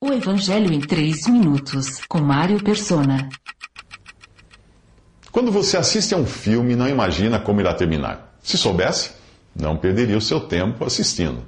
O Evangelho em 3 minutos, com Mário Persona. Quando você assiste a um filme, não imagina como irá terminar. Se soubesse, não perderia o seu tempo assistindo.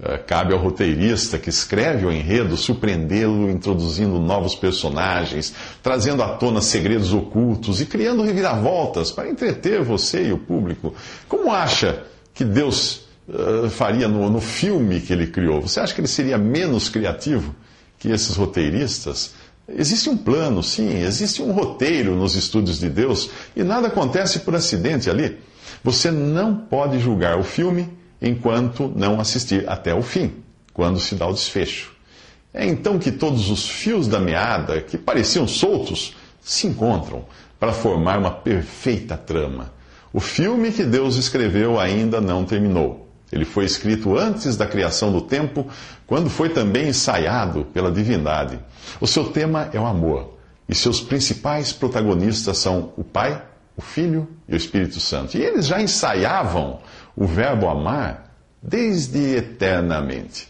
Eh, cabe ao roteirista que escreve o enredo surpreendê-lo introduzindo novos personagens, trazendo à tona segredos ocultos e criando reviravoltas para entreter você e o público. Como acha que Deus uh, faria no, no filme que ele criou? Você acha que ele seria menos criativo? Que esses roteiristas. Existe um plano, sim, existe um roteiro nos estúdios de Deus e nada acontece por acidente ali. Você não pode julgar o filme enquanto não assistir até o fim, quando se dá o desfecho. É então que todos os fios da meada, que pareciam soltos, se encontram para formar uma perfeita trama. O filme que Deus escreveu ainda não terminou. Ele foi escrito antes da criação do tempo, quando foi também ensaiado pela divindade. O seu tema é o amor, e seus principais protagonistas são o Pai, o Filho e o Espírito Santo. E eles já ensaiavam o verbo amar desde eternamente.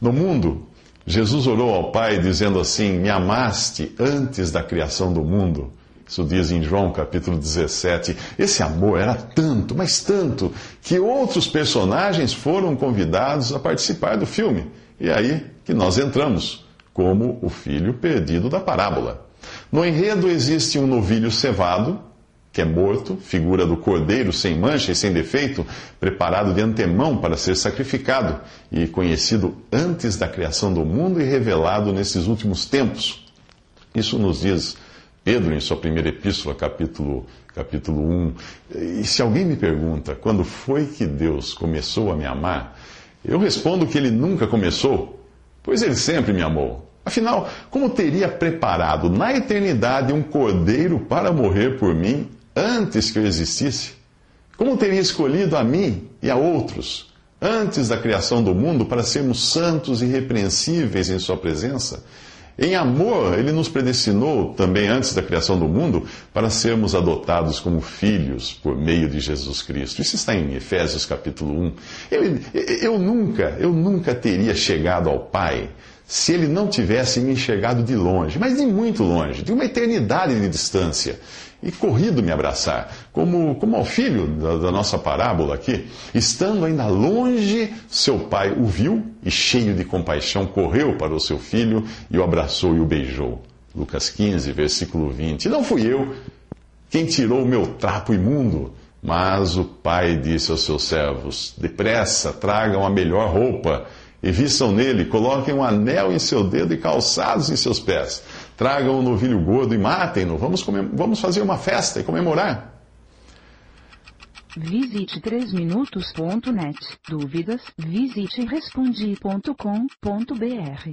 No mundo, Jesus orou ao Pai dizendo assim: Me amaste antes da criação do mundo. Isso diz em João capítulo 17. Esse amor era tanto, mas tanto, que outros personagens foram convidados a participar do filme. E aí que nós entramos, como o filho perdido da parábola. No enredo existe um novilho cevado, que é morto, figura do cordeiro sem mancha e sem defeito, preparado de antemão para ser sacrificado e conhecido antes da criação do mundo e revelado nesses últimos tempos. Isso nos diz Pedro, em sua primeira epístola, capítulo, capítulo 1. E se alguém me pergunta quando foi que Deus começou a me amar, eu respondo que ele nunca começou, pois ele sempre me amou. Afinal, como teria preparado na eternidade um cordeiro para morrer por mim antes que eu existisse? Como teria escolhido a mim e a outros antes da criação do mundo para sermos santos e irrepreensíveis em Sua presença? Em amor, ele nos predestinou também antes da criação do mundo para sermos adotados como filhos por meio de Jesus Cristo. Isso está em Efésios capítulo 1. Ele, eu nunca, eu nunca teria chegado ao Pai se ele não tivesse me enxergado de longe, mas de muito longe, de uma eternidade de distância e corrido me abraçar, como, como ao filho da, da, nossa parábola aqui. Estando ainda longe, seu pai o viu e, cheio de compaixão, correu para o seu filho e o abraçou e o beijou. Lucas 15, versículo 20. Não fui eu quem tirou o meu trapo imundo. Mas o pai disse aos seus servos: Depressa, tragam a melhor roupa e vistam nele, coloquem um anel em seu dedo e calçados em seus pés. Tragam um novilho gordo e matem-no. Vamos, vamos fazer uma festa e comemorar. Visite 3minutos.net. Dúvidas? Visite respondi.com.br.